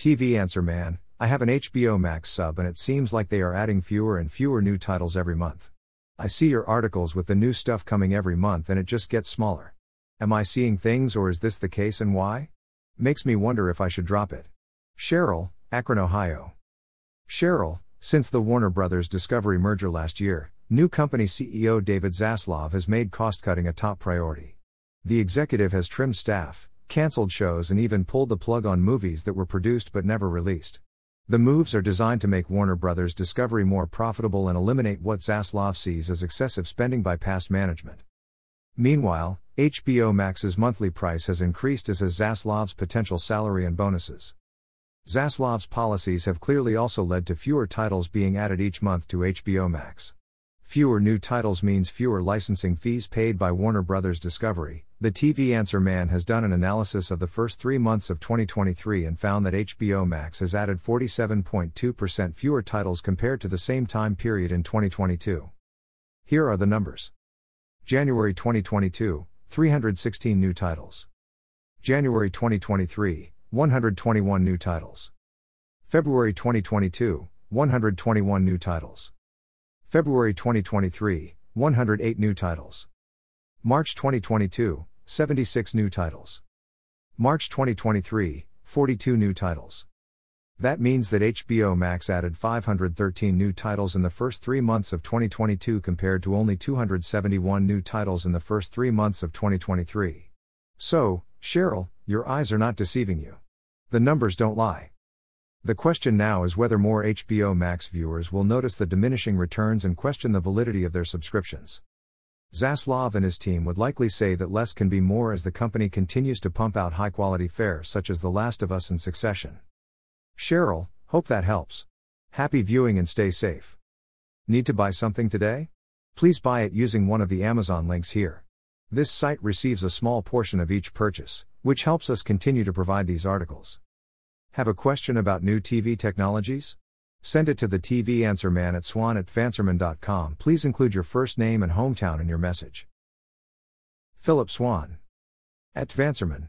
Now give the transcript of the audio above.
TV Answer Man, I have an HBO Max sub and it seems like they are adding fewer and fewer new titles every month. I see your articles with the new stuff coming every month and it just gets smaller. Am I seeing things or is this the case and why? Makes me wonder if I should drop it. Cheryl, Akron, Ohio. Cheryl, since the Warner Brothers Discovery merger last year, new company CEO David Zaslav has made cost cutting a top priority. The executive has trimmed staff, canceled shows, and even pulled the plug on movies that were produced but never released. The moves are designed to make Warner Brothers Discovery more profitable and eliminate what Zaslav sees as excessive spending by past management. Meanwhile, HBO Max's monthly price has increased as has Zaslav's potential salary and bonuses. Zaslav's policies have clearly also led to fewer titles being added each month to HBO Max. Fewer new titles means fewer licensing fees paid by Warner Brothers Discovery, the TV Answer Man has done an analysis of the first three months of 2023 and found that HBO Max has added 47.2% fewer titles compared to the same time period in 2022. Here are the numbers January 2022, 316 new titles. January 2023, 121 new titles. February 2022, 121 new titles. February 2023, 108 new titles. March 2022, 76 new titles. March 2023, 42 new titles. That means that HBO Max added 513 new titles in the first three months of 2022 compared to only 271 new titles in the first three months of 2023. So, Cheryl, your eyes are not deceiving you. The numbers don't lie. The question now is whether more HBO Max viewers will notice the diminishing returns and question the validity of their subscriptions. Zaslav and his team would likely say that less can be more as the company continues to pump out high quality fare such as The Last of Us and Succession. Cheryl, hope that helps. Happy viewing and stay safe. Need to buy something today? Please buy it using one of the Amazon links here. This site receives a small portion of each purchase, which helps us continue to provide these articles. Have a question about new TV technologies? Send it to the TV Answer Man at swann at tvanswerman.com. Please include your first name and hometown in your message. Phillip Swann. At TVAnswerMan.